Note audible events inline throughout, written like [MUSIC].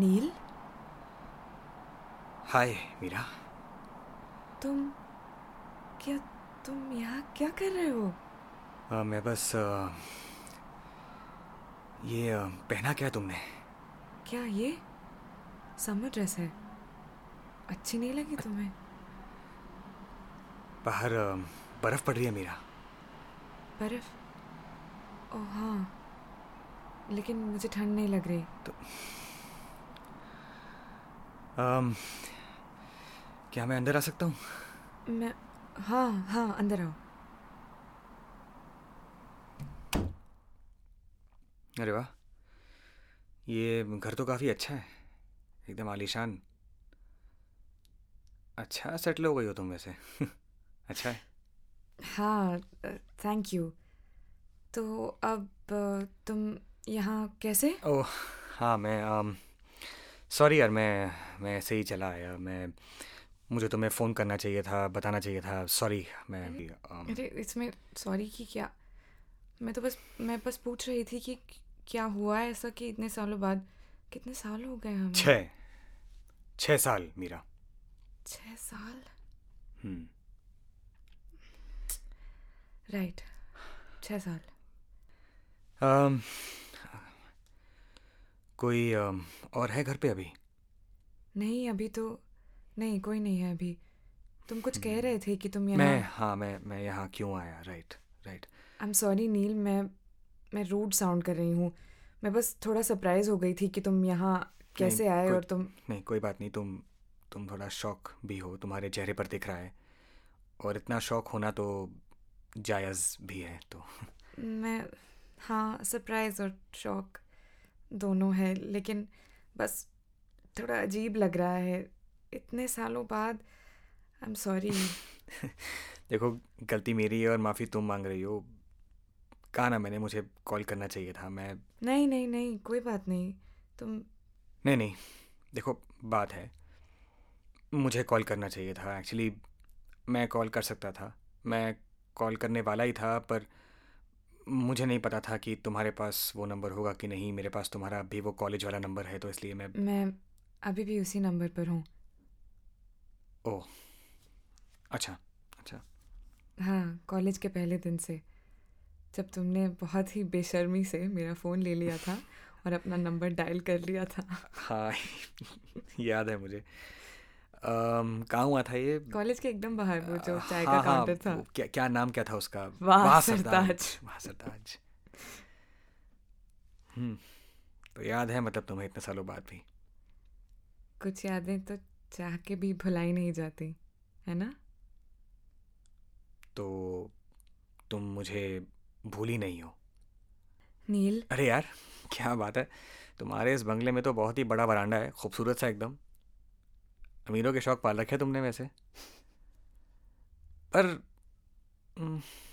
नील? हाय मीरा। तुम क्या तुम यहाँ क्या कर रहे हो? आ, मैं बस आ, ये आ, पहना क्या तुमने? क्या ये? समर ड्रेस है। अच्छी नहीं लगी तुम्हें? बाहर बर्फ़ पड़ रही है मीरा। बर्फ़? ओ हाँ। लेकिन मुझे ठंड नहीं लग रही। आम, क्या मैं अंदर आ सकता हूँ? मैं हाँ हाँ अंदर आओ। अरे वाह। ये घर तो काफ़ी अच्छा है। एकदम आलीशान। अच्छा सेटल हो गई हो तुम वैसे। [LAUGHS] अच्छा है। हाँ थैंक यू तो अब तुम यहाँ कैसे? ओह हाँ मैं आम, सॉरी यार मैं मैं ऐसे ही चला आया। मैं मुझे तुम्हें फ़ोन करना चाहिए था बताना चाहिए था। सॉरी मैं अरे इसमें सॉरी की क्या? मैं तो बस मैं बस पूछ रही थी कि क्या हुआ है ऐसा कि इतने सालों बाद? कितने साल हो गए हमें? छः छः साल मीरा। छः साल? हम्म। राइट छः साल। आम, कोई और है घर पे अभी? नहीं अभी तो नहीं कोई नहीं है अभी। तुम कुछ कह रहे थे कि तुम हम्म। मैं यहाँ हाँ मैं मैं यहाँ क्यों आया? Right right I am sorry Neel मैं मैं रूड साउंड कर रही हूँ। मैं बस थोड़ा सरप्राइज़ हो गई थी कि तुम यहाँ कैसे आए और तुम नहीं कोई बात नहीं तुम तुम थोड़ा शौक भी हो तुम्हारे चेहरे पर दिख रहा है। और इतना शौक होना तो जायज़ भी है तो। मैं हाँ सरप्राइज़ और शॉक दोनों है लेकिन बस थोड़ा अजीब लग रहा है। इतने सालों बाद आई एम सॉरी देखो गलती मेरी है और माफ़ी तुम मांग रही हो। कहा ना मैंने मुझे कॉल करना चाहिए था मैं नहीं नहीं नहीं कोई बात नहीं। तुम नहीं नहीं देखो बात है। मुझे कॉल करना चाहिए था एक्चुअली मैं कॉल कर सकता था। मैं कॉल करने वाला ही था पर मुझे नहीं पता था कि तुम्हारे पास वो नंबर होगा कि नहीं। मेरे पास तुम्हारा अभी वो कॉलेज वाला नंबर है तो इसलिए मैं मैं अभी भी उसी नंबर पर हूँ। ओह अच्छा अच्छा। हाँ कॉलेज के पहले दिन से। जब तुमने बहुत ही बेशर्मी से मेरा फ़ोन ले लिया था और अपना नंबर डायल कर लिया था। हाँ याद है मुझे। कहाँ हुआ था ये? कॉलेज के एकदम बाहर वो जो चाय का हाँ, हाँ, काउंटर था। क्या क्या नाम क्या था उसका? वाह, वाह सरताज। वाह सरताज हम्म तो याद है मतलब तुम्हें इतने सालों बाद भी? कुछ यादें तो चाह के भी भुलाई नहीं जाती है ना? तो तुम मुझे भूली नहीं हो? नील? अरे यार क्या बात है। तुम्हारे इस बंगले में तो बहुत ही बड़ा बरांडा है खूबसूरत सा एकदम। अमीरों के शौक पाल रखे तुमने वैसे। पर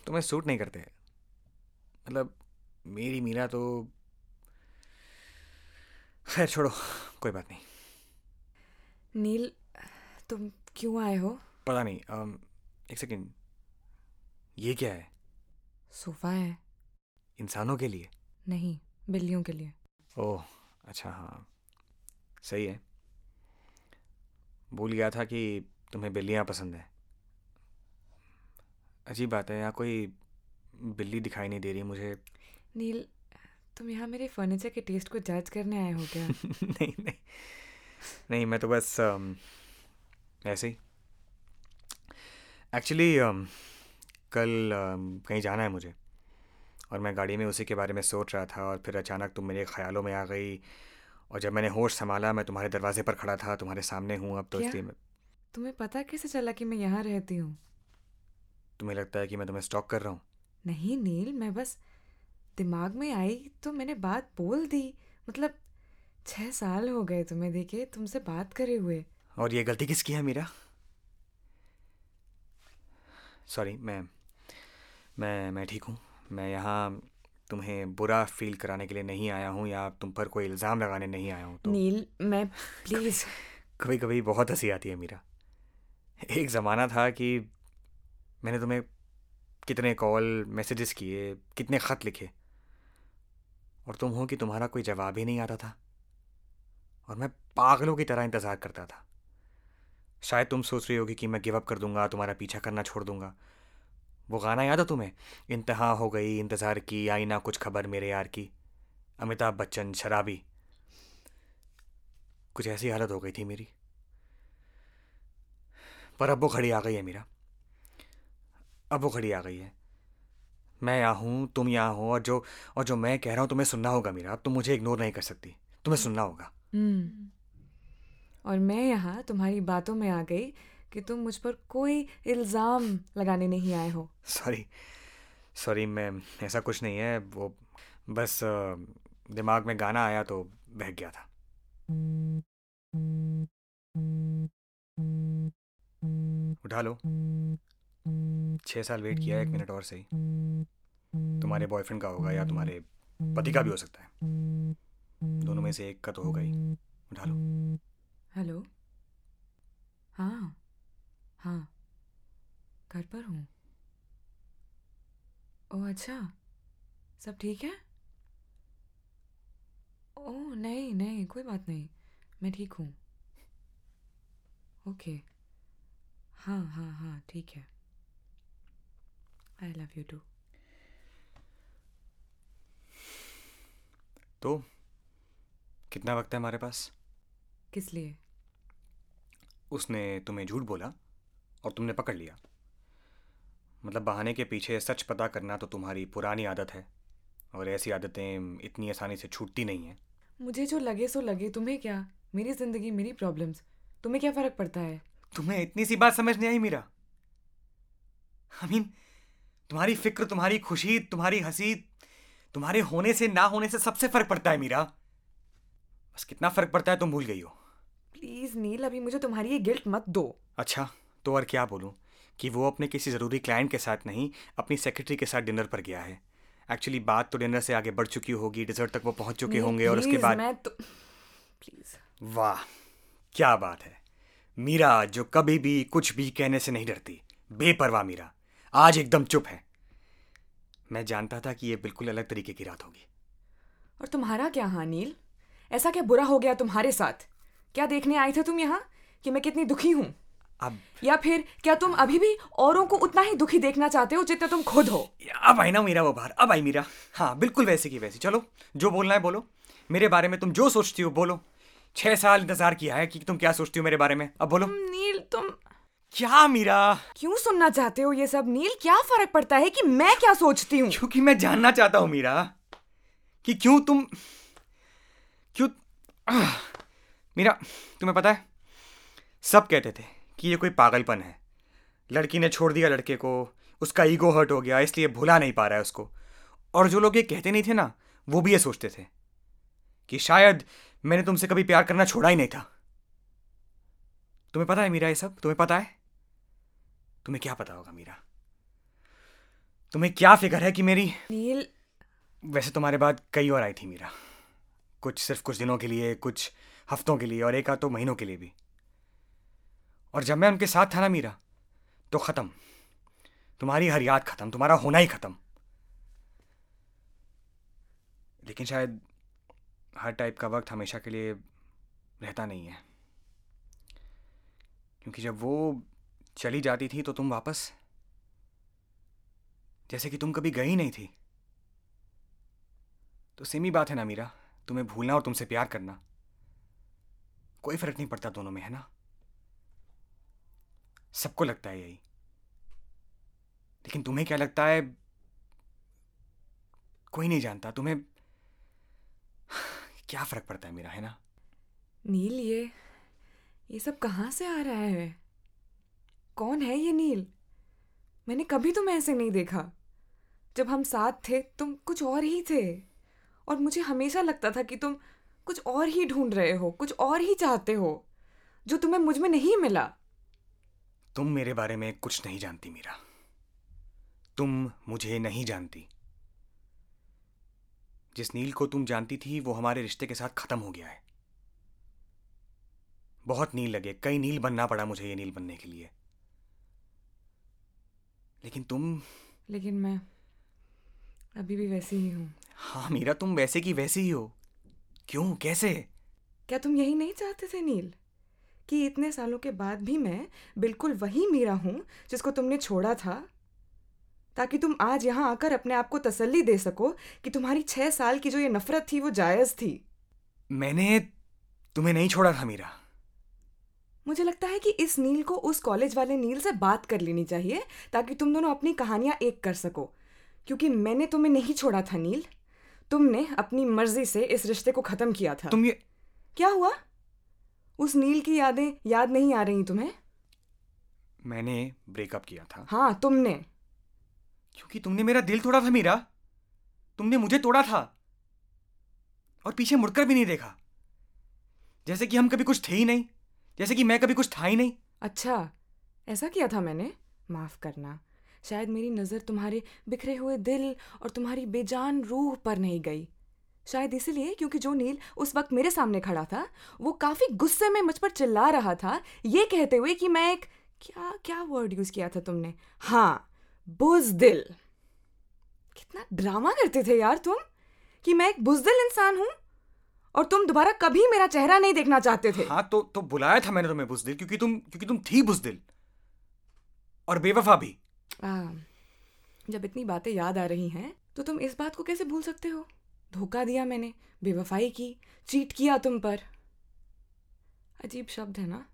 तुम्हें सूट नहीं करते। मतलब मेरी मीरा तो खैर छोड़ो कोई बात नहीं। नील तुम क्यों आए हो? पता नहीं अम, एक सेकंड। ये क्या है? सोफा है। इंसानों के लिए? नहीं बिल्लियों के लिए। ओह अच्छा हाँ। सही है। भूल गया था कि तुम्हें बिल्लियाँ पसंद है। अजीब बात है यहाँ कोई बिल्ली दिखाई नहीं दे रही मुझे। नील तुम यहाँ मेरे फर्नीचर के टेस्ट को जज करने आए हो क्या? [LAUGHS] नहीं नहीं। नहीं मैं तो बस ऐसे ही। एक्चुअली कल कहीं जाना है मुझे। और मैं गाड़ी में उसी के बारे में सोच रहा था और फिर अचानक तुम मेरे ख्यालों में आ गई। और जब मैंने होश संभाला मैं तुम्हारे दरवाजे पर खड़ा था तुम्हारे सामने हूँ अब तो इसलिए मैं तुम्हें पता कैसे चला कि मैं यहाँ रहती हूँ? तुम्हें लगता है कि मैं तुम्हें स्टॉक कर रहा हूँ? नहीं नील मैं बस दिमाग में आई तो मैंने बात बोल दी। मतलब छह साल हो गए तुम्हें देखे तुमसे बात करे हुए। और ये गलती किसकी है मीरा? सॉरी मैं मैं मैं ठीक हूँ। मैं यहाँ तुम्हें बुरा फील कराने के लिए नहीं आया हूँ या तुम पर कोई इल्ज़ाम लगाने नहीं आया हूँ तो नील मैं प्लीज़ कभी कभी बहुत हँसी आती है मीरा। एक ज़माना था कि मैंने तुम्हें कितने कॉल मैसेजेस किए कितने ख़त लिखे और तुम हो कि तुम्हारा कोई जवाब ही नहीं आता था और मैं पागलों की तरह इंतज़ार करता था। शायद तुम सोच रही होगी कि मैं गिव अप कर दूँगा तुम्हारा पीछा करना छोड़ दूँगा। वो गाना याद है तुम्हें? इंतहा हो गई, इंतज़ार की आई ना कुछ खबर मेरे यार की। अमिताभ बच्चन, शराबी। कुछ ऐसी हालत हो गई थी मेरी। पर अब वो खड़ी आ गई है मेरा। अब वो खड़ी आ गई है। मैं यहाँ हूँ, तुम यहाँ हो, और जो और जो मैं कह रहा हूँ तुम्हें सुनना होगा मेरा। अब तुम मुझे इग्नोर नहीं कर सकती। तुम्हें सुनना होगा। हम्म। और मैं यहाँ तुम्हारी बातों में आ गई कि तुम मुझ पर कोई इल्ज़ाम लगाने नहीं आए हो। सॉरी सॉरी मैं ऐसा कुछ नहीं है वो बस दिमाग में गाना आया तो बह गया था। उठा लो। छः साल वेट किया एक मिनट और सही। तुम्हारे बॉयफ्रेंड का होगा या तुम्हारे पति का भी हो सकता है। दोनों में से एक का तो होगा ही। उठा लो। हेलो हाँ। हाँ घर पर हूँ। ओह अच्छा। सब ठीक है? ओह नहीं नहीं कोई बात नहीं। मैं ठीक हूँ। ओके। हाँ हाँ हाँ ठीक है। आई लव यू टू तो कितना वक्त है हमारे पास? किस लिए? उसने तुम्हें झूठ बोला। और तुमने पकड़ लिया। मतलब बहाने के पीछे सच पता करना तो तुम्हारी पुरानी आदत है और ऐसी आदतें इतनी आसानी से छूटती नहीं हैं। मुझे जो लगे सो लगे तुम्हें क्या? मेरी ज़िंदगी मेरी प्रॉब्लम्स तुम्हें क्या फ़र्क पड़ता है? तुम्हें इतनी सी बात समझ नहीं आई मीरा? आई मीन तुम्हारी फ़िक्र तुम्हारी खुशी तुम्हारी हँसी तुम्हारे होने से ना होने से सबसे फ़र्क पड़ता है मीरा। बस कितना फ़र्क पड़ता है तुम भूल गई हो। प्लीज़ नील अभी मुझे तुम्हारी ये गिल्ट मत दो। अच्छा। तो और क्या बोलूँ कि वो अपने किसी ज़रूरी क्लाइंट के साथ नहीं अपनी सेक्रेटरी के साथ डिनर पर गया है। एक्चुअली बात तो डिनर से आगे बढ़ चुकी होगी डिजर्ट तक वो पहुँच चुके होंगे और उसके बाद मैं तो प्लीज़ वाह क्या बात है। मीरा जो कभी भी कुछ भी कहने से नहीं डरती। बेपरवाह मीरा। आज एकदम चुप है। मैं जानता था कि ये बिल्कुल अलग तरीके की रात होगी। और तुम्हारा क्या हाँ नील? ऐसा क्या बुरा हो गया तुम्हारे साथ? क्या देखने आए थे तुम यहाँ कि मैं कितनी दुखी हूँ? अब। या फिर क्या तुम अभी भी औरों को उतना ही दुखी देखना चाहते हो जितना तुम खुद हो? अब आई ना मीरा वो बाहर अब आई मीरा। हाँ बिल्कुल वैसे की वैसी। चलो जो बोलना है बोलो। मेरे बारे में तुम जो सोचती हो बोलो। छह साल इंतज़ार किया है कि तुम क्या सोचती हो मेरे बारे में। अब बोलो। नील तुम क्या मीरा? क्यों सुनना चाहते हो ये सब? नील क्या फ़र्क पड़ता है कि मैं क्या सोचती हूँ? क्योंकि मैं जानना चाहता हूँ मीरा कि क्यों तुम क्यों मीरा तुम्हें पता है सब कहते थे। कि ये कोई पागलपन है। लड़की ने छोड़ दिया लड़के को उसका ईगो हर्ट हो गया इसलिए भुला नहीं पा रहा है उसको। और जो लोग ये कहते नहीं थे ना वो भी ये सोचते थे कि शायद मैंने तुमसे कभी प्यार करना छोड़ा ही नहीं था। तुम्हें पता है मीरा ये सब? तुम्हें पता है? तुम्हें क्या पता होगा मीरा? तुम्हें क्या फ़िक्र है कि मेरी नील। वैसे तुम्हारे बाद कई और आई थी मीरा। कुछ सिर्फ़ कुछ दिनों के लिए कुछ हफ्तों के लिए और एक आध तो महीनों के लिए भी। और जब मैं उनके साथ था ना मीरा तो ख़त्म। तुम्हारी हर याद ख़त्म, तुम्हारा होना ही ख़त्म। लेकिन शायद हर टाइप का वक्त हमेशा के लिए रहता नहीं है। क्योंकि जब वो चली जाती थी तो तुम वापस, जैसे कि तुम कभी गई नहीं थी। तो सेम ही बात है ना मीरा, तुम्हें भूलना और तुमसे प्यार करना। कोई फ़र्क नहीं पड़ता दोनों में, है ना? सबको लगता है यही। लेकिन तुम्हें क्या लगता है? कोई नहीं जानता। तुम्हें क्या फ़र्क पड़ता है मेरा, है ना? नील, ये ये सब कहाँ से आ रहा है? कौन है ये नील? मैंने कभी तुम्हें ऐसे नहीं देखा। जब हम साथ थे, तुम कुछ और ही थे। और मुझे हमेशा लगता था कि तुम कुछ और ही ढूंढ रहे हो, कुछ और ही चाहते हो, जो तुम्हें मुझमें नहीं मिला। तुम मेरे बारे में कुछ नहीं जानती मीरा। तुम मुझे नहीं जानती। जिस नील को तुम जानती थी वो हमारे रिश्ते के साथ खत्म हो गया है। बहुत नील लगे। कई नील बनना पड़ा मुझे ये नील बनने के लिए। लेकिन तुम लेकिन मैं अभी भी वैसी ही हूँ। हाँ मीरा तुम वैसे की वैसी ही हो। क्यों? कैसे? क्या तुम यही नहीं चाहते थे नील? कि इतने सालों के बाद भी मैं बिल्कुल वही मीरा हूँ जिसको तुमने छोड़ा था? ताकि तुम आज यहाँ आकर अपने आप को तसल्ली दे सको कि तुम्हारी छह साल की जो ये नफरत थी वो जायज़ थी। मैंने तुम्हें नहीं छोड़ा था मीरा। मुझे लगता है कि इस नील को उस कॉलेज वाले नील से बात कर लेनी चाहिए ताकि तुम दोनों अपनी कहानियाँ एक कर सको। क्योंकि मैंने तुम्हें नहीं छोड़ा था नील। तुमने अपनी मर्ज़ी से इस रिश्ते को खत्म किया था। तुम ये क्या हुआ? उस नील की यादें याद नहीं आ रही तुम्हें? मैंने ब्रेकअप किया था। हाँ तुमने। क्योंकि तुमने मेरा दिल तोड़ा था मीरा। तुमने मुझे तोड़ा था। और पीछे मुड़कर भी नहीं देखा। जैसे कि हम कभी कुछ थे ही नहीं। जैसे कि मैं कभी कुछ था ही नहीं। अच्छा ऐसा किया था मैंने? माफ़ करना। शायद मेरी नज़र तुम्हारे बिखरे हुए दिल और तुम्हारी बेजान रूह पर नहीं गई। शायद इसीलिए क्योंकि जो नील उस वक्त मेरे सामने खड़ा था वो काफ़ी गुस्से में मुझ पर चिल्ला रहा था ये कहते हुए कि मैं एक क्या क्या वर्ड यूज़ किया था तुमने? हाँ बुजदिल। कितना ड्रामा करते थे यार तुम कि मैं एक बुजदिल इंसान हूँ और तुम दोबारा कभी मेरा चेहरा नहीं देखना चाहते थे। हाँ तो तो बुलाया था मैंने तुम्हें बुजदिल क्योंकि तुम क्योंकि तुम थी बुजदिल। और बेवफा भी। आ, जब इतनी बातें याद आ रही हैं तो तुम इस बात को कैसे भूल सकते हो? धोखा दिया मैंने बेवफाई की चीट किया तुम पर। अजीब शब्द है ना?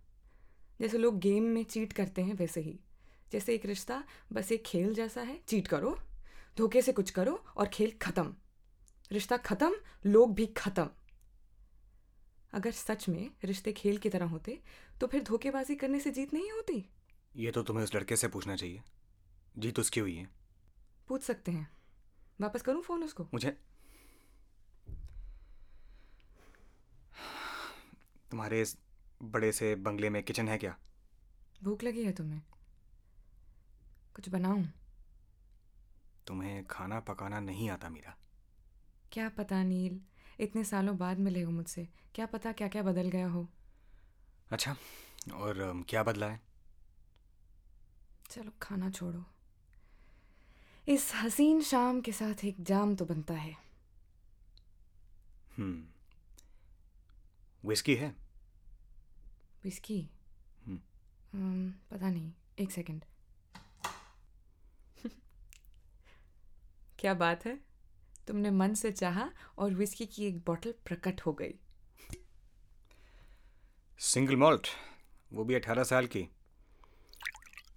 जैसे लोग गेम में चीट करते हैं वैसे ही। जैसे एक रिश्ता बस एक खेल जैसा है चीट करो धोखे से कुछ करो और खेल खत्म। रिश्ता खत्म लोग भी खत्म। अगर सच में रिश्ते खेल की तरह होते तो फिर धोखेबाजी करने से जीत नहीं होती? ये तो तुम्हें उस लड़के से पूछना चाहिए। जीत उसकी हुई है। पूछ सकते हैं। वापस करूँ फ़ोन उसको? मुझे तुम्हारे इस बड़े से बंगले में किचन है क्या? भूख लगी है तुम्हें। कुछ बनाऊँ? तुम्हें खाना पकाना नहीं आता मीरा। क्या पता नील इतने सालों बाद मिले हो मुझसे। क्या पता क्या क्या बदल गया हो। अच्छा और अम, क्या बदला है? चलो खाना छोड़ो। इस हसीन शाम के साथ एक जाम तो बनता है। हम्म। विस्की है? विस्की हम्म। पता नहीं। एक सेकंड। क्या बात है? तुमने मन से चाहा और विस्की की एक बोतल प्रकट हो गई। सिंगल मॉल्ट वो भी अठारह साल की।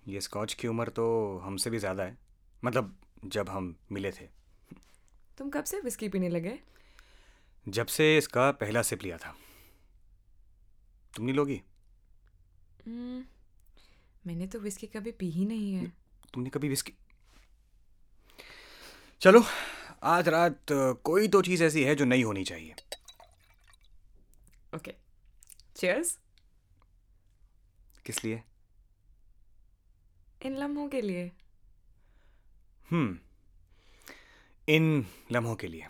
ये स्कॉच की उम्र तो हमसे भी ज़्यादा है। मतलब जब हम मिले थे। तुम कब से विस्की पीने लगे? जब से इसका पहला सिप लिया था। तुम नहीं लोगी? हम्म, मैंने तो विस्की कभी पी ही नहीं है। तुमने कभी विस्की चलो आज रात कोई तो चीज़ ऐसी है जो नहीं होनी चाहिए। ओके चीयर्स किस लिए? इन लम्हों के लिए। हम्म। इन लम्हों के लिए।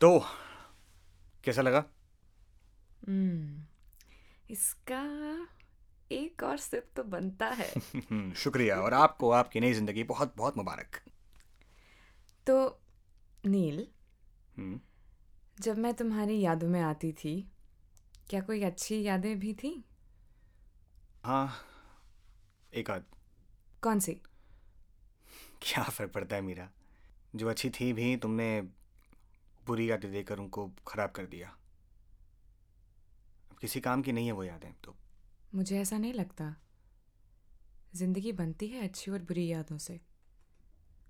तो कैसा लगा? इसका एक और सिप तो बनता है। हम्म, [LAUGHS] शुक्रिया और आपको आपकी नई ज़िंदगी बहुत बहुत मुबारक। तो नील हम्म, जब मैं तुम्हारी यादों में आती थी क्या कोई अच्छी यादें भी थी? हाँ एक आध। कौन सी? क्या फ़र्क पड़ता है मेरा? जो अच्छी थी भी तुमने बुरी यादें देकर उनको खराब कर दिया। किसी काम की नहीं है वो यादें तो। मुझे ऐसा नहीं लगता। ज़िंदगी बनती है अच्छी और बुरी यादों से।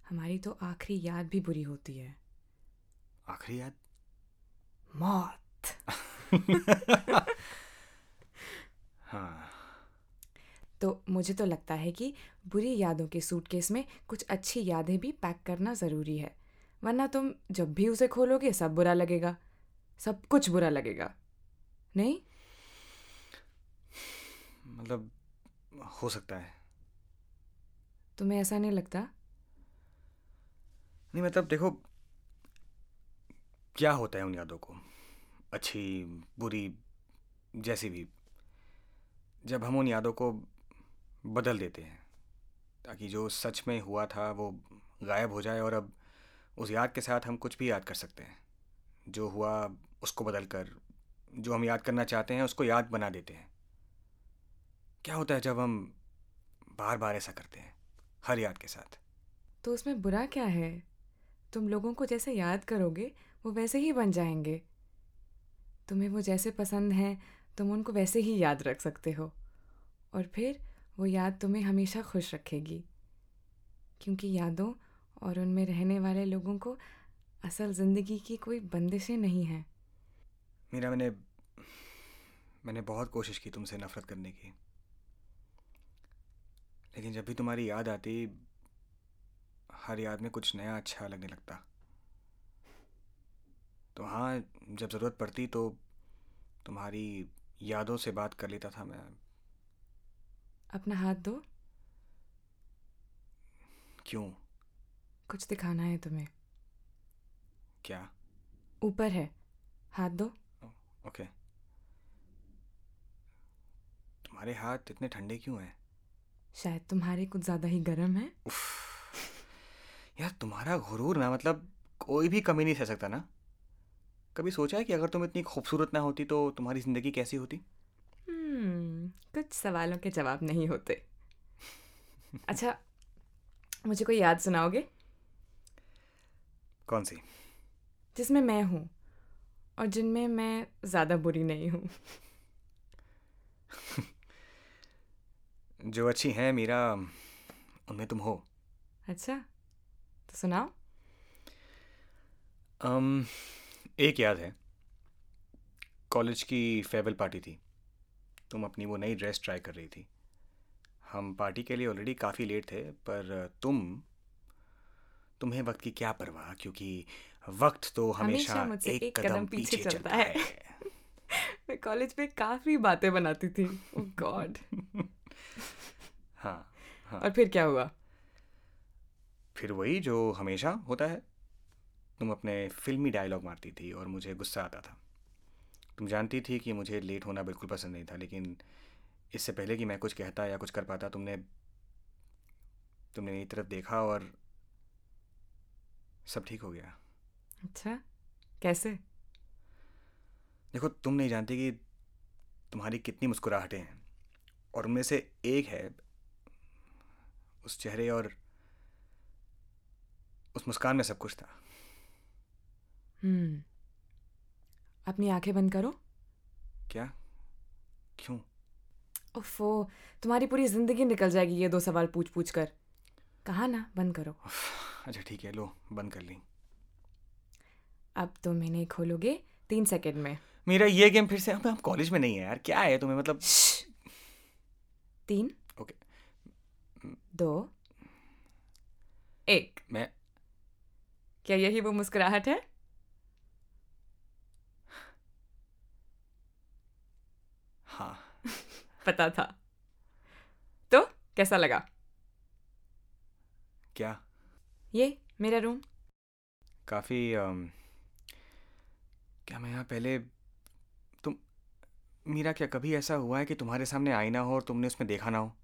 हमारी तो आखिरी याद भी बुरी होती है। आखिरी याद? मौत। [LAUGHS] हाँ। तो मुझे तो लगता है कि बुरी यादों के सूटकेस में कुछ अच्छी यादें भी पैक करना ज़रूरी है। वरना तुम जब भी उसे खोलोगे सब बुरा लगेगा। सब कुछ बुरा लगेगा। नहीं? मतलब हो सकता है। तुम्हें ऐसा नहीं लगता? नहीं मतलब देखो क्या होता है उन यादों को? अच्छी बुरी जैसी भी। जब हम उन यादों को बदल देते हैं ताकि जो सच में हुआ था वो गायब हो जाए और अब उस याद के साथ हम कुछ भी याद कर सकते हैं। जो हुआ उसको बदल कर जो हम याद करना चाहते हैं उसको याद बना देते हैं। क्या होता है जब हम बार बार ऐसा करते हैं हर याद के साथ? तो उसमें बुरा क्या है? तुम लोगों को जैसे याद करोगे वो वैसे ही बन जाएँगे। तुम्हें वो जैसे पसंद हैं तुम उनको वैसे ही याद रख सकते हो। और फिर वो याद तुम्हें हमेशा खुश रखेगी। क्योंकि यादों और उनमें रहने वाले लोगों को असल ज़िंदगी की कोई बंदिशें नहीं हैं। मीरा मैंने मैंने बहुत कोशिश की तुमसे नफरत करने की। लेकिन जब भी तुम्हारी याद आती हर याद में कुछ नया अच्छा लगने लगता। तो हाँ जब ज़रूरत पड़ती तो तुम्हारी यादों से बात कर लेता था मैं। अपना हाथ दो। क्यों? कुछ दिखाना है तुम्हें। क्या? ऊपर है। हाथ दो। ओके। तुम्हारे हाथ इतने ठंडे क्यों हैं? शायद तुम्हारे कुछ ज़्यादा ही गर्म है। यार तुम्हारा गुरूर ना मतलब कोई भी कमी नहीं सह सकता ना। कभी सोचा है कि अगर तुम इतनी खूबसूरत ना होती तो तुम्हारी ज़िंदगी कैसी होती? हम्म, कुछ सवालों के जवाब नहीं होते। अच्छा मुझे कोई याद सुनाओगे? कौन सी? जिसमें मैं हूँ और जिनमें मैं ज़्यादा बुरी नहीं हूँ। [LAUGHS] जो अच्छी हैं मीरा उनमें तुम हो। अच्छा तो सुनाओ। um, एक याद है। कॉलेज की फेयरवेल पार्टी थी। तुम अपनी वो नई ड्रेस ट्राई कर रही थी। हम पार्टी के लिए ऑलरेडी काफ़ी लेट थे पर तुम तुम्हें वक्त की क्या परवाह क्योंकि वक्त तो हमेशा, हमेशा एक, एक कदम, कदम पीछे, पीछे चलता चलता है, है। मैं कॉलेज में काफ़ी बातें बनाती थी। ओह गॉड [LAUGHS] हाँ हाँ। और फिर क्या हुआ? फिर वही जो हमेशा होता है। तुम अपने फिल्मी डायलॉग मारती थी और मुझे गुस्सा आता था। तुम जानती थी कि मुझे लेट होना बिल्कुल पसंद नहीं था लेकिन इससे पहले कि मैं कुछ कहता या कुछ कर पाता तुमने तुमने मेरी तरफ़ देखा और सब ठीक हो गया। अच्छा कैसे? देखो तुम नहीं जानते कि तुम्हारी कितनी मुस्कुराहटें हैं और उनमें से एक है उस चेहरे और उस मुस्कान में सब कुछ था। हम्म। अपनी आँखें बंद करो। क्या? क्यों? ओफो तुम्हारी पूरी ज़िंदगी निकल जाएगी ये दो सवाल पूछ पूछ कर। कहा ना? बंद करो। अच्छा ठीक है लो बंद कर ली। अब तुम इन्हें खोलोगे तीन सेकंड में। मेरा ये गेम फिर से हम कॉलेज में नहीं है यार क्या है तुम्हें मतलब? तीन। ओके दो। एक। मैं क्या यही वो मुस्कुराहट है? हाँ। [LAUGHS] पता था। तो कैसा लगा? क्या? ये मेरा रूम काफ़ी क्या मैं यहाँ पहले मीरा क्या कभी ऐसा हुआ है कि तुम्हारे सामने आईना हो और तुमने उसमें देखा ना हो?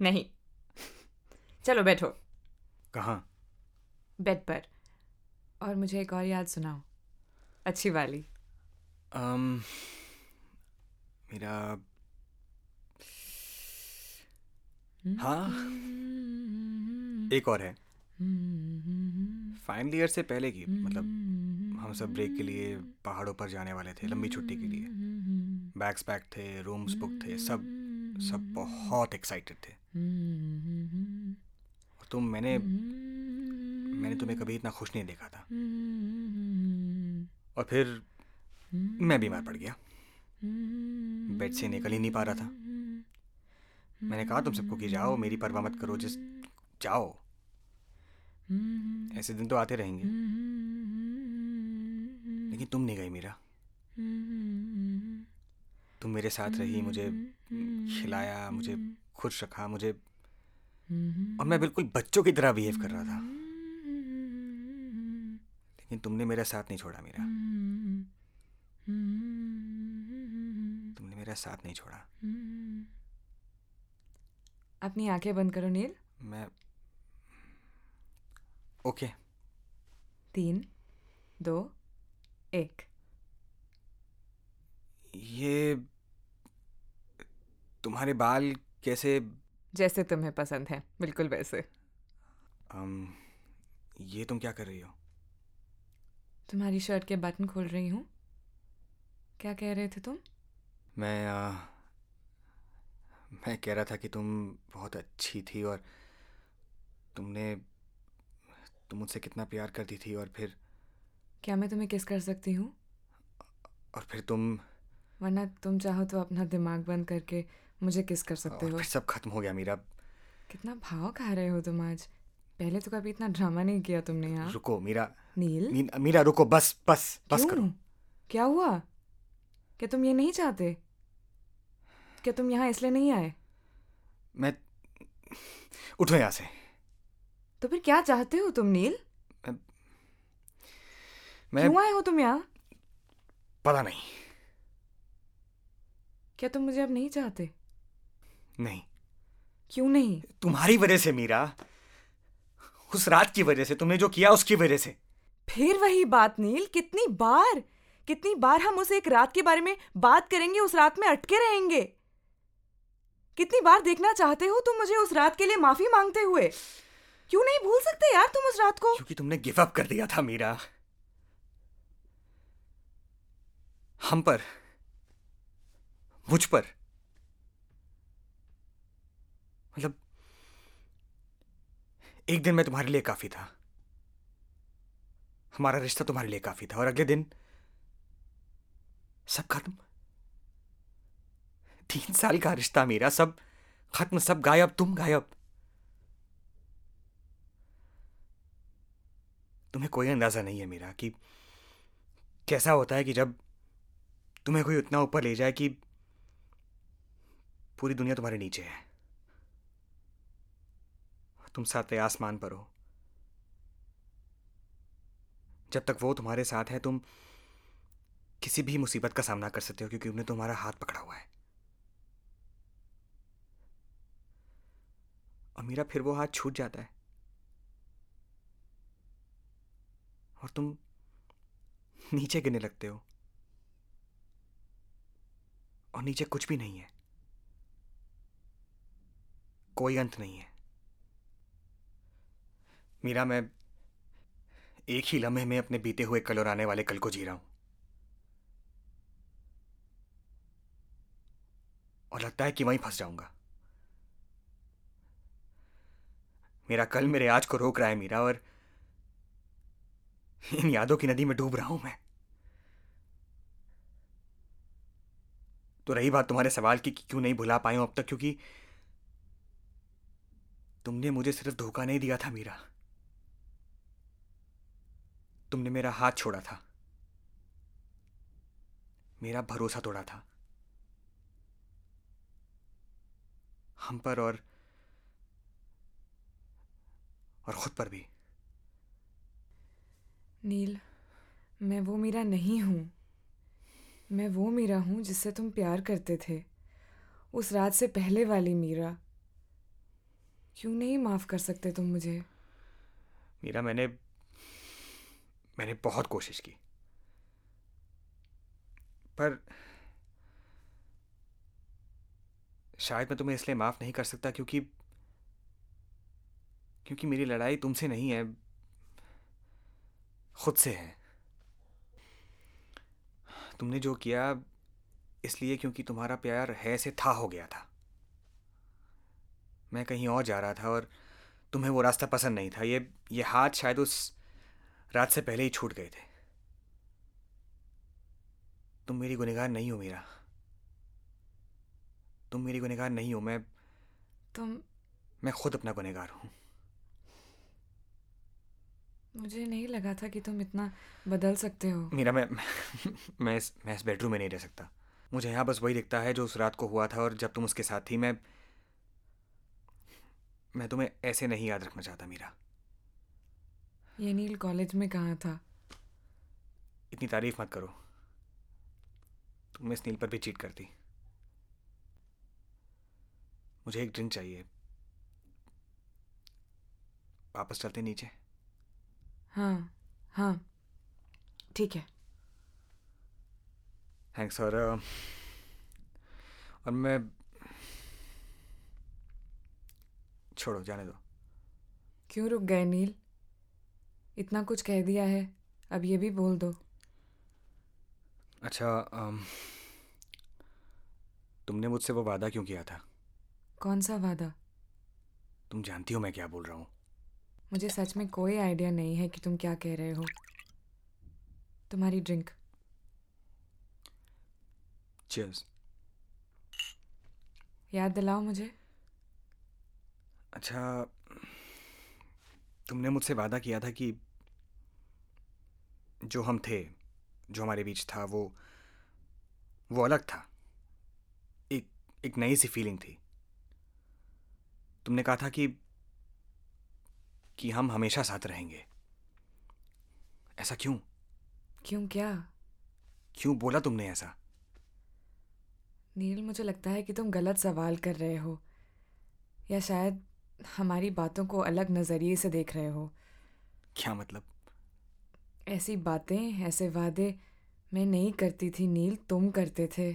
नहीं। चलो बैठो। कहाँ? बेड पर। और मुझे एक और याद सुनाओ। अच्छी वाली। um, मेरा हाँ? एक और है। फाइनल ईयर से पहले की मतलब हम सब ब्रेक के लिए पहाड़ों पर जाने वाले थे लंबी छुट्टी के लिए। बैग्स पैक थे, रूम्स बुक थे, सब सब बहुत एक्साइटेड थे। और तुम, मैंने मैंने तुम्हें कभी इतना खुश नहीं देखा था। और फिर मैं बीमार पड़ गया। बेड से निकल ही नहीं पा रहा था। मैंने कहा, तुम सबको कि जाओ, मेरी परवाह मत करो, जिस, जाओ। ऐसे दिन तो आते रहेंगे। लेकिन तुम नहीं गई मीरा। तुम मेरे साथ रही मुझे खिलाया मुझे खुश रखा मुझे और मैं बिल्कुल बच्चों की तरह बिहेव कर रहा था। लेकिन तुमने मेरा साथ नहीं छोड़ा मेरा। तुमने मेरा साथ नहीं छोड़ा। अपनी आँखें बंद करो नील। मैं ओके। तीन दो एक। ये तुम्हारे बाल कैसे? जैसे तुम्हें पसंद है बिल्कुल वैसे। अम, ये तुम क्या कर रही हो? तुम्हारी शर्ट के बटन खोल रही हूँ। क्या कह रहे थे तुम? मैं आ, मैं कह रहा था कि तुम बहुत अच्छी थी और तुमने तुम मुझसे कितना प्यार करती थी और फिर क्या मैं तुम्हें किस कर सकती हूँ? और फिर तुम वरना तुम चाहो तो अपना दिमाग बंद करके मुझे किस कर सकते हो? सब खत्म हो गया मीरा। कितना भाव खा रहे हो तुम आज। पहले तो कभी इतना ड्रामा नहीं किया तुमने यहाँ रुको मीरा। नील? मीरा, मीरा रुको बस बस बस करो। क्या हुआ? क्या तुम ये नहीं चाहते? क्या तुम यहाँ इसलिए नहीं आए? मैं उठो यहाँ से। तो फिर क्या चाहते हो तुम नील? मैं क्यों आए हो तुम यहाँ? पता नहीं। क्या तुम मुझे अब नहीं चाहते? नहीं। क्यों नहीं? तुम्हारी वजह से मीरा। उस रात की वजह से तुमने जो किया उसकी वजह से। फिर वही बात नील। कितनी बार कितनी बार हम उस एक रात के बारे में बात करेंगे उस रात में अटके रहेंगे? कितनी बार देखना चाहते हो तुम मुझे उस रात के लिए माफ़ी मांगते हुए? क्यों नहीं भूल सकते यार तुम उस रात को? क्योंकि तुमने गिव अप कर दिया था मीरा। हम पर मुझ पर। मतलब एक दिन मैं तुम्हारे लिए काफ़ी था। हमारा रिश्ता तुम्हारे लिए काफ़ी था और अगले दिन सब खत्म। तीन साल का रिश्ता मेरा, सब खत्म, सब गायब, तुम गायब। तुम्हें कोई अंदाज़ा नहीं है मेरा कि कैसा होता है कि जब तुम्हें कोई उतना ऊपर ले जाए कि पूरी दुनिया तुम्हारे नीचे है। तुम सातवें आसमान पर हो। जब तक वो तुम्हारे साथ है, तुम किसी भी मुसीबत का सामना कर सकते हो, क्योंकि उन्हें तुम्हारा हाथ पकड़ा हुआ है। और मेरा फिर वो हाथ छूट जाता है। और तुम नीचे गिरने लगते हो। और नीचे कुछ भी नहीं है। कोई अंत नहीं है। मीरा, मैं एक ही लम्हे में अपने बीते हुए कल और आने वाले कल को जी रहा हूँ। और लगता है कि वहीं फंस जाऊँगा। मेरा कल मेरे आज को रोक रहा है मीरा, और इन यादों की नदी में डूब रहा हूँ मैं। तो रही बात तुम्हारे सवाल की क्यों नहीं भुला पाए हूँ अब तक, क्योंकि तुमने मुझे सिर्फ़ धोखा नहीं दिया था, मीरा। तुमने मेरा हाथ छोड़ा था। मेरा भरोसा तोड़ा था। हम पर और और खुद पर भी। नील, मैं वो मीरा नहीं हूँ। मैं वो मीरा हूँ जिससे तुम प्यार करते थे। उस रात से पहले वाली मीरा। क्यों नहीं माफ़ कर सकते तुम मुझे? मीरा, मैंने मैंने बहुत कोशिश की। पर शायद मैं तुम्हें इसलिए माफ़ नहीं कर सकता क्योंकि क्योंकि मेरी लड़ाई तुमसे नहीं है, खुद से है। तुमने जो किया इसलिए क्योंकि तुम्हारा प्यार है से था हो गया था। मैं कहीं और जा रहा था और तुम्हें वो रास्ता पसंद नहीं था। ये ये हाथ शायद उस रात से पहले ही छूट गए थे। तुम मेरी गुनहगार नहीं हो मेरा। तुम मेरी गुनहगार नहीं हो। मैं तुम मैं खुद अपना गुनहगार हूँ। मुझे नहीं लगा था कि तुम इतना बदल सकते हो। मेरा मैं [LAUGHS] मैं इस मैं इस बेडरूम में नहीं रह सकता। मुझे यहाँ बस वही दिखता है जो उस रात को हुआ था और जब तुम उसके साथ थी मैं मैं तुम्हें ऐसे नहीं याद रखना चाहता मीरा। ये नील कॉलेज में कहाँ था? इतनी तारीफ़ मत करो। तुम इस नील पर भी चीट करती। मुझे एक ड्रिंक चाहिए। वापस चलते नीचे। हाँ हाँ। ठीक है। थैंक्स और और मैं छोड़ो जाने दो। क्यों रुक गए नील? इतना कुछ कह दिया है अब ये भी बोल दो। अच्छा अम, तुमने मुझसे वो वादा क्यों किया था? कौन सा वादा? तुम जानती हो मैं क्या बोल रहा हूँ। मुझे सच में कोई आइडिया नहीं है कि तुम क्या कह रहे हो। तुम्हारी ड्रिंक। चीयर्स याद दिलाओ मुझे। अच्छा तुमने मुझसे वादा किया था कि जो हम थे जो हमारे बीच था वो वो अलग था। एक एक नई सी फीलिंग थी। तुमने कहा था कि कि हम हमेशा साथ रहेंगे। ऐसा क्यों? क्यों क्या? क्यों बोला तुमने ऐसा? नील मुझे लगता है कि तुम गलत सवाल कर रहे हो। या शायद हमारी बातों को अलग नज़रिए से देख रहे हो। क्या मतलब? ऐसी बातें ऐसे वादे मैं नहीं करती थी नील तुम करते थे।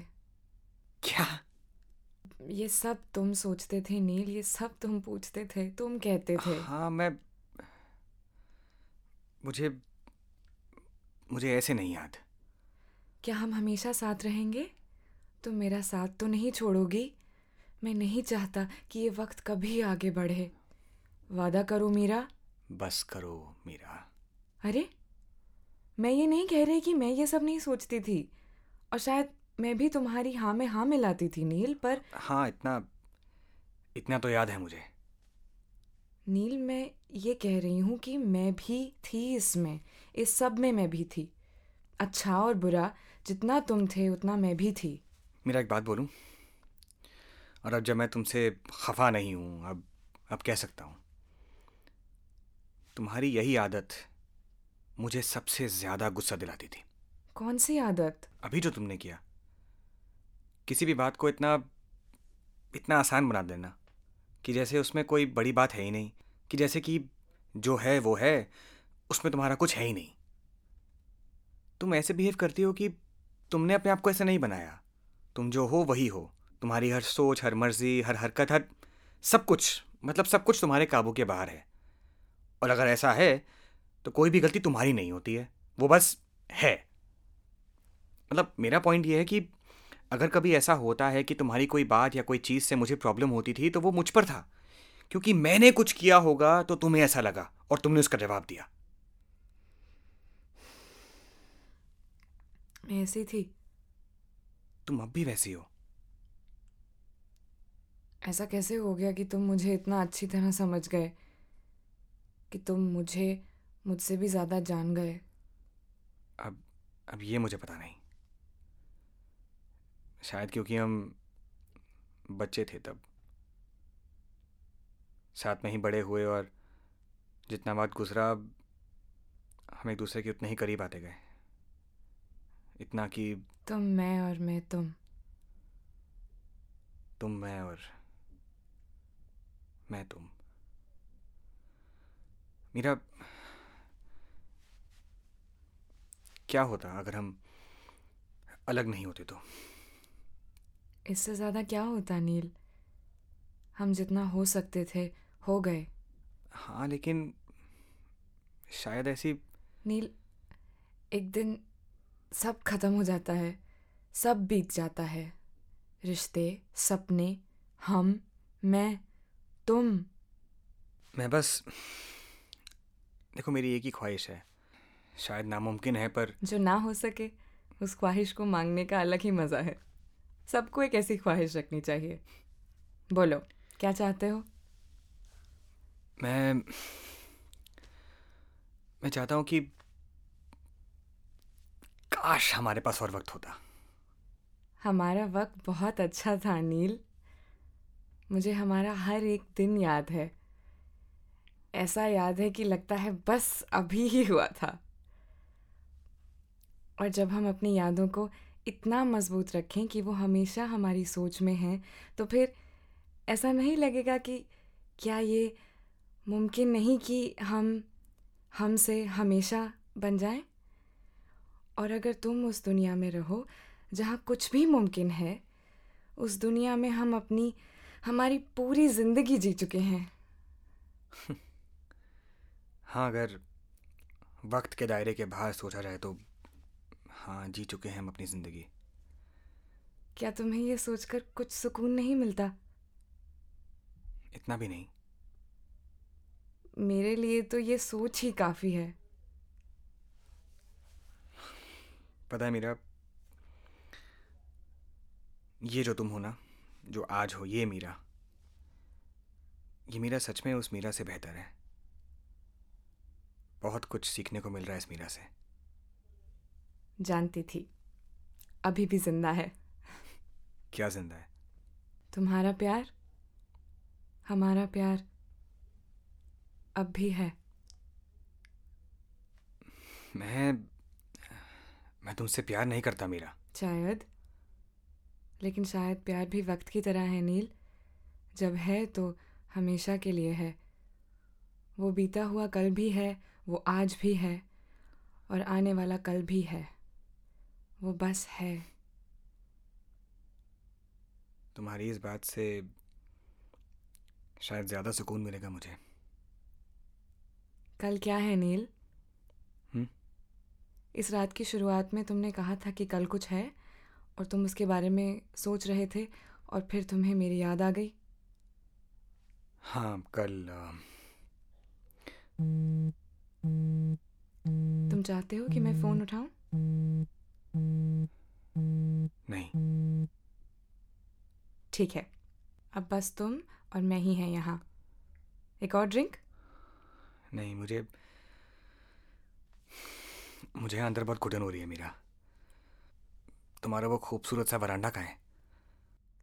क्या? ये सब तुम सोचते थे नील ये सब तुम पूछते थे तुम कहते थे। हाँ मैं मुझे मुझे ऐसे नहीं याद। क्या हम हमेशा साथ रहेंगे? तुम मेरा साथ तो नहीं छोड़ोगी? मैं नहीं चाहता कि ये वक्त कभी आगे बढ़े। वादा करो मीरा। बस करो मीरा। अरे मैं ये नहीं कह रही कि मैं ये सब नहीं सोचती थी। और शायद मैं भी तुम्हारी हाँ में हाँ मिलाती थी नील पर हाँ इतना इतना तो याद है मुझे। नील मैं ये कह रही हूँ कि मैं भी थी इसमें इस सब में मैं भी थी। अच्छा और बुरा जितना तुम थे उतना मैं भी थी। मेरा एक बात बोलूँ? और अब जब मैं तुमसे खफा नहीं हूँ अब अब कह सकता हूँ। तुम्हारी यही आदत मुझे सबसे ज़्यादा गुस्सा दिलाती थी। कौन सी आदत? अभी जो तुमने किया। किसी भी बात को इतना इतना आसान बना देना कि जैसे उसमें कोई बड़ी बात है ही नहीं कि जैसे कि जो है वो है उसमें तुम्हारा कुछ है ही नहीं। तुम ऐसे बिहेव करती हो कि तुमने अपने आप को ऐसे नहीं बनाया। तुम जो हो वही हो। तुम्हारी हर सोच हर मर्ज़ी हर हरकत हर सब कुछ मतलब सब कुछ तुम्हारे काबू के बाहर है। और अगर ऐसा है तो कोई भी गलती तुम्हारी नहीं होती है। वो बस है। मतलब मेरा पॉइंट ये है कि अगर कभी ऐसा होता है कि तुम्हारी कोई बात या कोई चीज़ से मुझे प्रॉब्लम होती थी तो वो मुझ पर था। क्योंकि मैंने कुछ किया होगा तो तुम्हें ऐसा लगा और तुमने उसका जवाब दिया। मैं ऐसी थी। तुम अब भी वैसी हो। ऐसा कैसे हो गया कि तुम मुझे इतना अच्छी तरह समझ गए? कि तुम मुझे मुझसे भी ज़्यादा जान गए? अब अब ये मुझे पता नहीं। शायद क्योंकि हम बच्चे थे तब। साथ में ही बड़े हुए और जितना बात गुजरा हम एक दूसरे के उतने ही करीब आते गए। इतना कि तुम मैं और मैं तुम। तुम मैं और मैं तुम। मेरा क्या होता अगर हम अलग नहीं होते तो? इससे ज़्यादा क्या होता नील? हम जितना हो सकते थे हो गए। हाँ लेकिन शायद ऐसी नील एक दिन सब खत्म हो जाता है सब बीत जाता है। रिश्ते सपने हम मैं तुम। मैं बस देखो मेरी एक ही ख्वाहिश है। शायद नामुमकिन है पर जो ना हो सके उस ख्वाहिश को मांगने का अलग ही मज़ा है। सबको एक ऐसी ख्वाहिश रखनी चाहिए। बोलो क्या चाहते हो? मैं मैं चाहता हूँ कि काश हमारे पास और वक्त होता। हमारा वक्त बहुत अच्छा था नील। मुझे हमारा हर एक दिन याद है। ऐसा याद है कि लगता है बस अभी ही हुआ था। और जब हम अपनी यादों को इतना मज़बूत रखें कि वो हमेशा हमारी सोच में हैं तो फिर ऐसा नहीं लगेगा कि क्या ये मुमकिन नहीं कि हम, हमसे हमेशा बन जाए? और अगर तुम उस दुनिया में रहो जहाँ कुछ भी मुमकिन है, उस दुनिया में हम अपनी हमारी पूरी ज़िंदगी जी चुके हैं। [LAUGHS] हाँ अगर वक्त के दायरे के बाहर सोचा जाए तो हाँ जी चुके हैं हम अपनी ज़िंदगी। क्या तुम्हें ये सोचकर कुछ सुकून नहीं मिलता? इतना भी नहीं। मेरे लिए तो ये सोच ही काफ़ी है। पता है मेरा ये जो तुम हो ना जो आज हो ये मीरा। ये मीरा सच में उस मीरा से बेहतर है। बहुत कुछ सीखने को मिल रहा है इस मीरा से। जानती थी। अभी भी ज़िंदा है। क्या ज़िंदा है? तुम्हारा प्यार? हमारा प्यार अब भी है। मैं मैं तुमसे प्यार नहीं करता मीरा। शायद। लेकिन शायद प्यार भी वक्त की तरह है नील। जब है तो हमेशा के लिए है। वो बीता हुआ कल भी है वो आज भी है और आने वाला कल भी है। वो बस है। तुम्हारी इस बात से शायद ज़्यादा सुकून मिलेगा मुझे। कल क्या है नील? हम्म? इस रात की शुरुआत में तुमने कहा था कि कल कुछ है। और तुम उसके बारे में सोच रहे थे और फिर तुम्हें मेरी याद आ गई? हाँ कल आ, तुम चाहते हो कि मैं फ़ोन उठाऊं? नहीं। ठीक है। अब बस तुम और मैं ही हैं यहाँ। एक और ड्रिंक? नहीं मुझे मुझे अंदर बहुत घुटन हो रही है मीरा। तुम्हारा वो खूबसूरत सा वरांडा कहाँ है?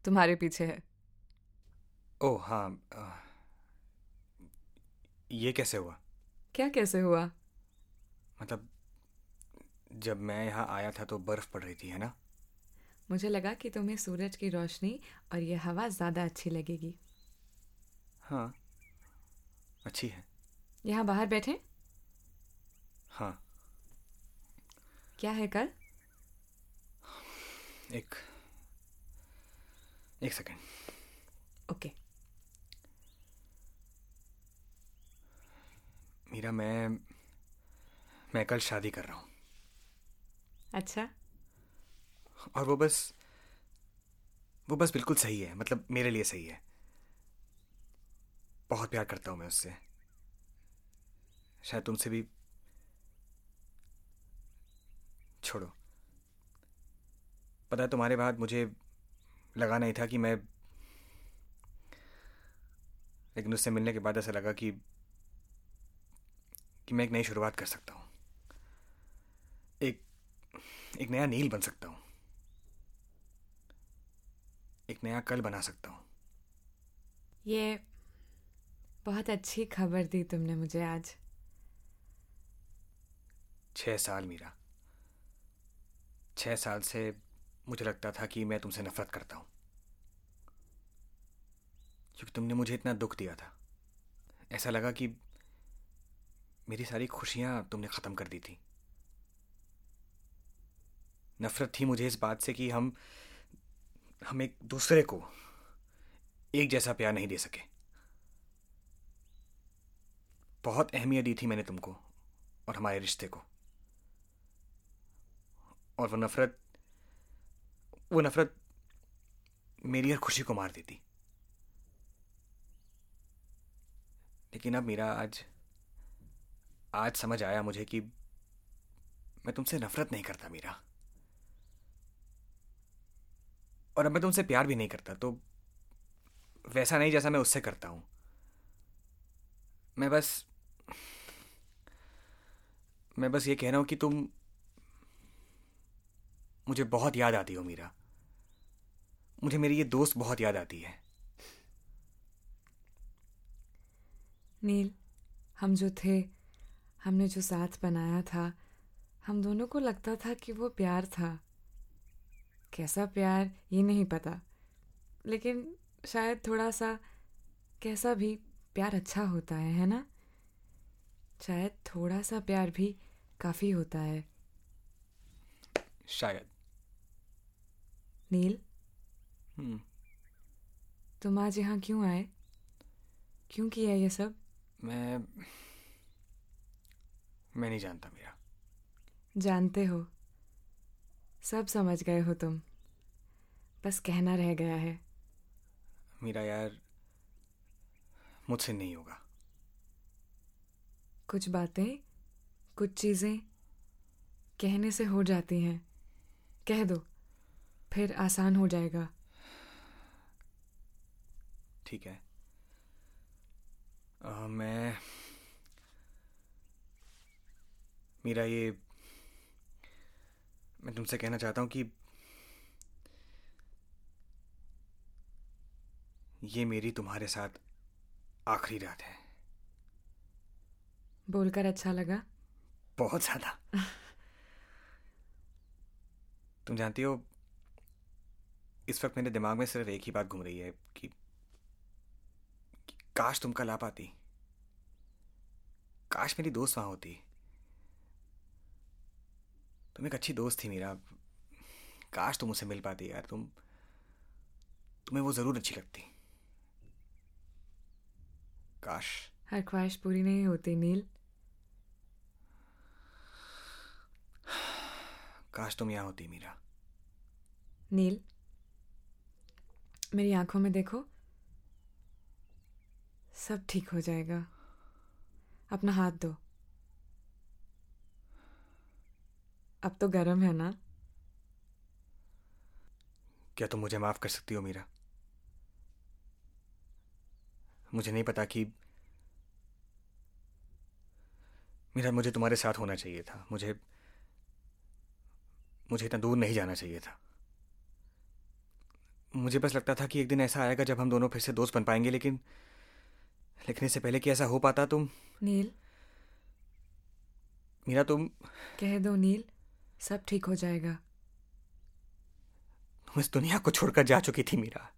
तुम्हारे पीछे है। ओह हाँ आ, ये कैसे हुआ? क्या कैसे हुआ? मतलब जब मैं यहाँ आया था तो बर्फ़ पड़ रही थी है ना? मुझे लगा कि तुम्हें सूरज की रोशनी और ये हवा ज़्यादा अच्छी लगेगी। हाँ अच्छी है। यहाँ बाहर बैठे? हाँ। क्या है कल? एक एक सेकंड ओके मीरा मैं मैं कल शादी कर रहा हूँ। अच्छा। और वो बस वो बस बिल्कुल सही है मतलब मेरे लिए सही है। बहुत प्यार करता हूँ मैं उससे। शायद तुमसे भी छोड़ो। पता है तुम्हारे बाद मुझे लगा नहीं था कि मैं लेकिन उससे मिलने के बाद ऐसा लगा कि कि मैं एक नई शुरुआत कर सकता हूँ। एक एक नया नील बन सकता हूँ। एक नया कल बना सकता हूँ। ये बहुत अच्छी खबर दी तुमने मुझे आज। छः साल मीरा। छः साल से मुझे लगता था कि मैं तुमसे नफरत करता हूँ। क्योंकि तुमने मुझे इतना दुख दिया था। ऐसा लगा कि मेरी सारी खुशियाँ तुमने ख़त्म कर दी थी। नफरत थी मुझे इस बात से कि हम हम एक दूसरे को एक जैसा प्यार नहीं दे सके। बहुत अहमियत दी थी मैंने तुमको और हमारे रिश्ते को। और वो नफरत वो नफरत मेरी हर खुशी को मार देती। लेकिन अब मेरा, आज आज समझ आया मुझे कि मैं तुमसे नफरत नहीं करता मीरा। और अब मैं तुमसे प्यार भी नहीं करता तो वैसा नहीं जैसा मैं उससे करता हूँ। मैं बस मैं बस ये कह रहा हूँ कि तुम मुझे बहुत याद आती हो मीरा। मुझे मेरी ये दोस्त बहुत याद आती है। नील हम जो थे हमने जो साथ बनाया था हम दोनों को लगता था कि वो प्यार था। कैसा प्यार ये नहीं पता। लेकिन शायद थोड़ा सा कैसा भी प्यार अच्छा होता है है ना? शायद थोड़ा सा प्यार भी काफ़ी होता है। शायद। नील तुम आज यहाँ क्यों आए? क्यों किया ये सब? मैं मैं नहीं जानता मीरा। जानते हो। सब समझ गए हो तुम। बस कहना रह गया है। मीरा यार मुझसे नहीं होगा। कुछ बातें कुछ चीज़ें कहने से हो जाती हैं। कह दो फिर आसान हो जाएगा। ठीक है। अ, मैं मेरा ये मैं तुमसे कहना चाहता हूँ कि ये मेरी तुम्हारे साथ आखिरी रात है। बोलकर अच्छा लगा। बहुत ज़्यादा। तुम जानती हो इस वक्त मेरे दिमाग में सिर्फ़ एक ही बात घूम रही है कि काश तुम कल आ पाती काश मेरी दोस्त वहाँ होती। तुम एक अच्छी दोस्त थी मेरा। काश तुम उसे मिल पाती यार। तुम तुम्हें वो ज़रूर अच्छी लगती। काश। हर ख्वाहिश पूरी नहीं होती नील। काश तुम यहाँ होती मीरा। नील मेरी आँखों में देखो। सब ठीक हो जाएगा। अपना हाथ दो अब तो गर्म है ना? क्या तुम मुझे माफ़ कर सकती हो, मीरा? मुझे नहीं पता कि मीरा, मुझे तुम्हारे साथ होना चाहिए था। मुझे मुझे इतना दूर नहीं जाना चाहिए था। मुझे बस लगता था कि एक दिन ऐसा आएगा जब हम दोनों फिर से दोस्त बन पाएँगे, लेकिन लेकिन इससे पहले कि ऐसा हो पाता तुम? नील। मीरा तुम? कह दो नील सब ठीक हो जाएगा। तुम इस दुनिया को छोड़कर जा चुकी थी मीरा।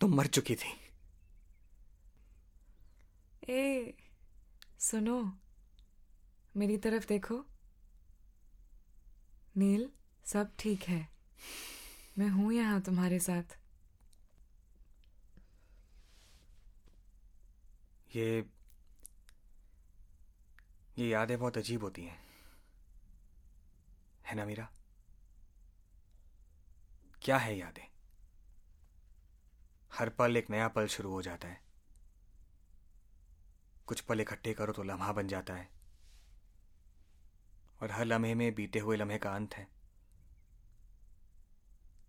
तुम मर चुकी थी। ए सुनो मेरी तरफ़ देखो। नील सब ठीक है। मैं हूँ यहाँ तुम्हारे साथ। ये ये यादें बहुत अजीब होती हैं। है ना मीरा? क्या है यादें? हर पल एक नया पल शुरू हो जाता है। कुछ पल इकट्ठे करो तो लम्हा बन जाता है। और हर लम्हे में बीते हुए लम्हे का अंत है।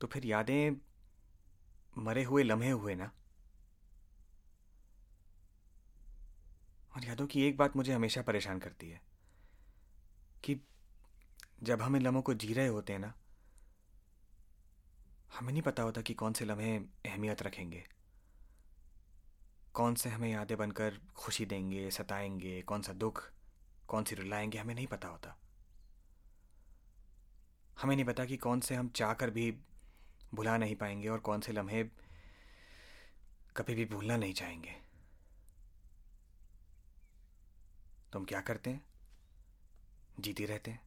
तो फिर यादें मरे हुए लम्हे हुए ना? और यादों की एक बात मुझे हमेशा परेशान करती है कि जब हम इन लम्हों को जी रहे होते हैं ना, हमें नहीं पता होता कि कौन से लम्हे अहमियत रखेंगे। कौन से हमें यादें बनकर खुशी देंगे, सताएँगे, कौन सा दुख, कौन सी रुलाएँगे, हमें नहीं पता होता। हमें नहीं पता कि कौन से हम चाह कर भी भुला नहीं पाएँगे और कौन से लम्हे कभी भी भूलना नहीं चाहेंगे। तो हम क्या करते हैं? जीते रहते हैं।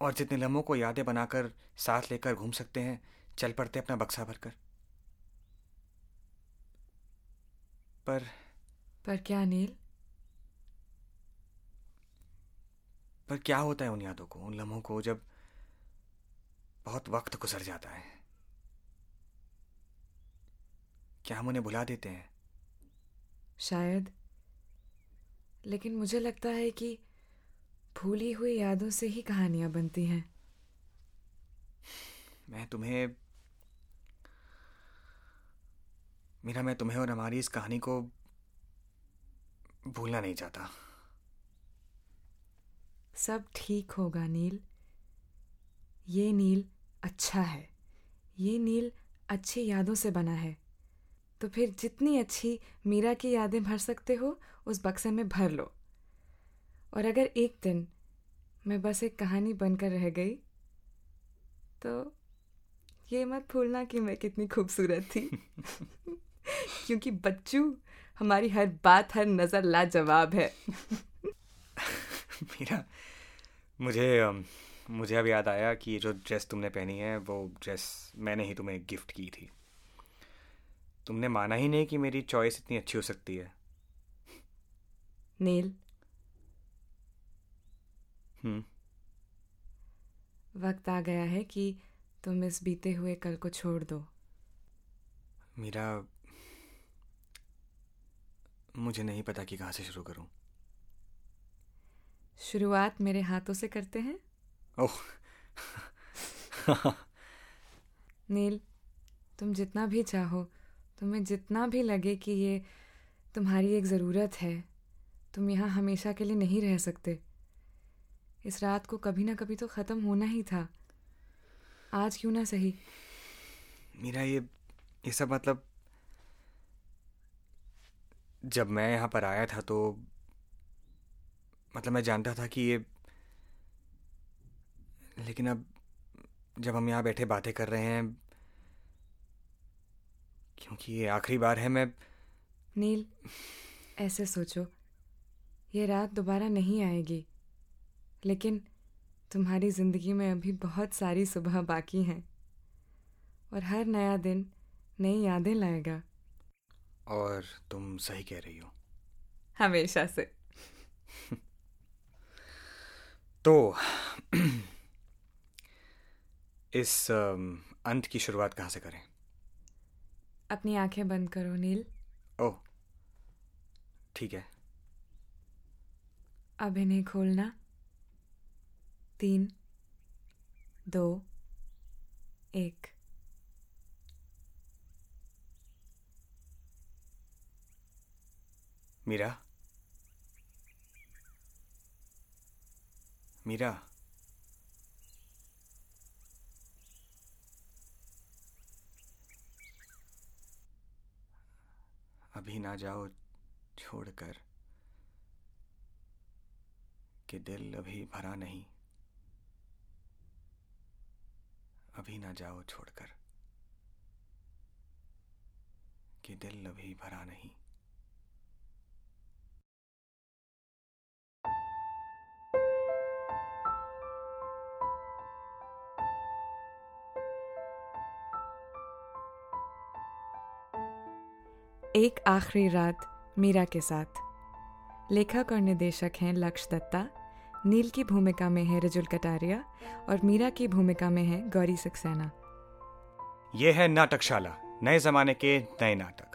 और जितने लम्हों को यादें बनाकर साथ लेकर घूम सकते हैं चल पड़ते अपना बक्सा भरकर। पर पर क्या नील पर क्या होता है उन यादों को उन लम्हों को जब बहुत वक्त गुजर जाता है? क्या हम उन्हें भुला देते हैं? शायद लेकिन मुझे लगता है कि भूली हुई यादों से ही कहानियाँ बनती हैं। मैं तुम्हें मेरा मैं तुम्हें और हमारी इस कहानी को भूलना नहीं चाहता। सब ठीक होगा नील। ये नील अच्छा है। ये नील अच्छी यादों से बना है। तो फिर जितनी अच्छी मीरा की यादें भर सकते हो उस बक्से में भर लो। और अगर एक दिन मैं बस एक कहानी बनकर रह गई तो ये मत भूलना कि मैं कितनी खूबसूरत थी। [LAUGHS] क्योंकि बच्चू, हमारी हर बात, हर नज़र लाजवाब है। [LAUGHS] मेरा, मुझे मुझे अब याद आया कि ये जो ड्रेस तुमने पहनी है, वो ड्रेस मैंने ही तुम्हें गिफ्ट की थी। तुमने माना ही नहीं कि मेरी चॉइस इतनी अच्छी हो सकती है। नील हम्म वक्त आ गया है कि तुम इस बीते हुए कल को छोड़ दो। मीरा मुझे नहीं पता कि कहाँ से शुरू करूँ। शुरुआत मेरे हाथों से करते हैं? ओह। [LAUGHS] नील तुम जितना भी चाहो तुम्हें जितना भी लगे कि ये तुम्हारी एक ज़रूरत है तुम यहाँ हमेशा के लिए नहीं रह सकते। इस रात को कभी ना कभी तो ख़त्म होना ही था। आज क्यों ना सही? मीरा ये ये सब मतलब जब मैं यहाँ पर आया था तो मतलब मैं जानता था कि ये लेकिन अब जब हम यहाँ बैठे बातें कर रहे हैं क्योंकि ये आखिरी बार है मैं नील ऐसे सोचो। ये रात दोबारा नहीं आएगी। लेकिन तुम्हारी ज़िंदगी में अभी बहुत सारी सुबह बाकी हैं। और हर नया दिन नई यादें लाएगा। और तुम सही कह रही हो। हमेशा से। [LAUGHS] तो [CLEARS THROAT] इस अंत की शुरुआत कहाँ से करें? अपनी आँखें बंद करो नील। ओह ठीक है। अब इन्हें खोलना। तीन दो एक। मीरा। मीरा। अभी ना जाओ छोड़कर। कि दिल अभी भरा नहीं। अभी ना जाओ छोड़कर। कि दिल अभी भरा नहीं। एक आखिरी रात मीरा के साथ। लेखक और निर्देशक हैं लक्ष्य दत्ता नील की भूमिका में है रजुल कटारिया और मीरा की भूमिका में है गौरी सक्सेना। यह है नाटकशाला, नए जमाने के नए नाटक।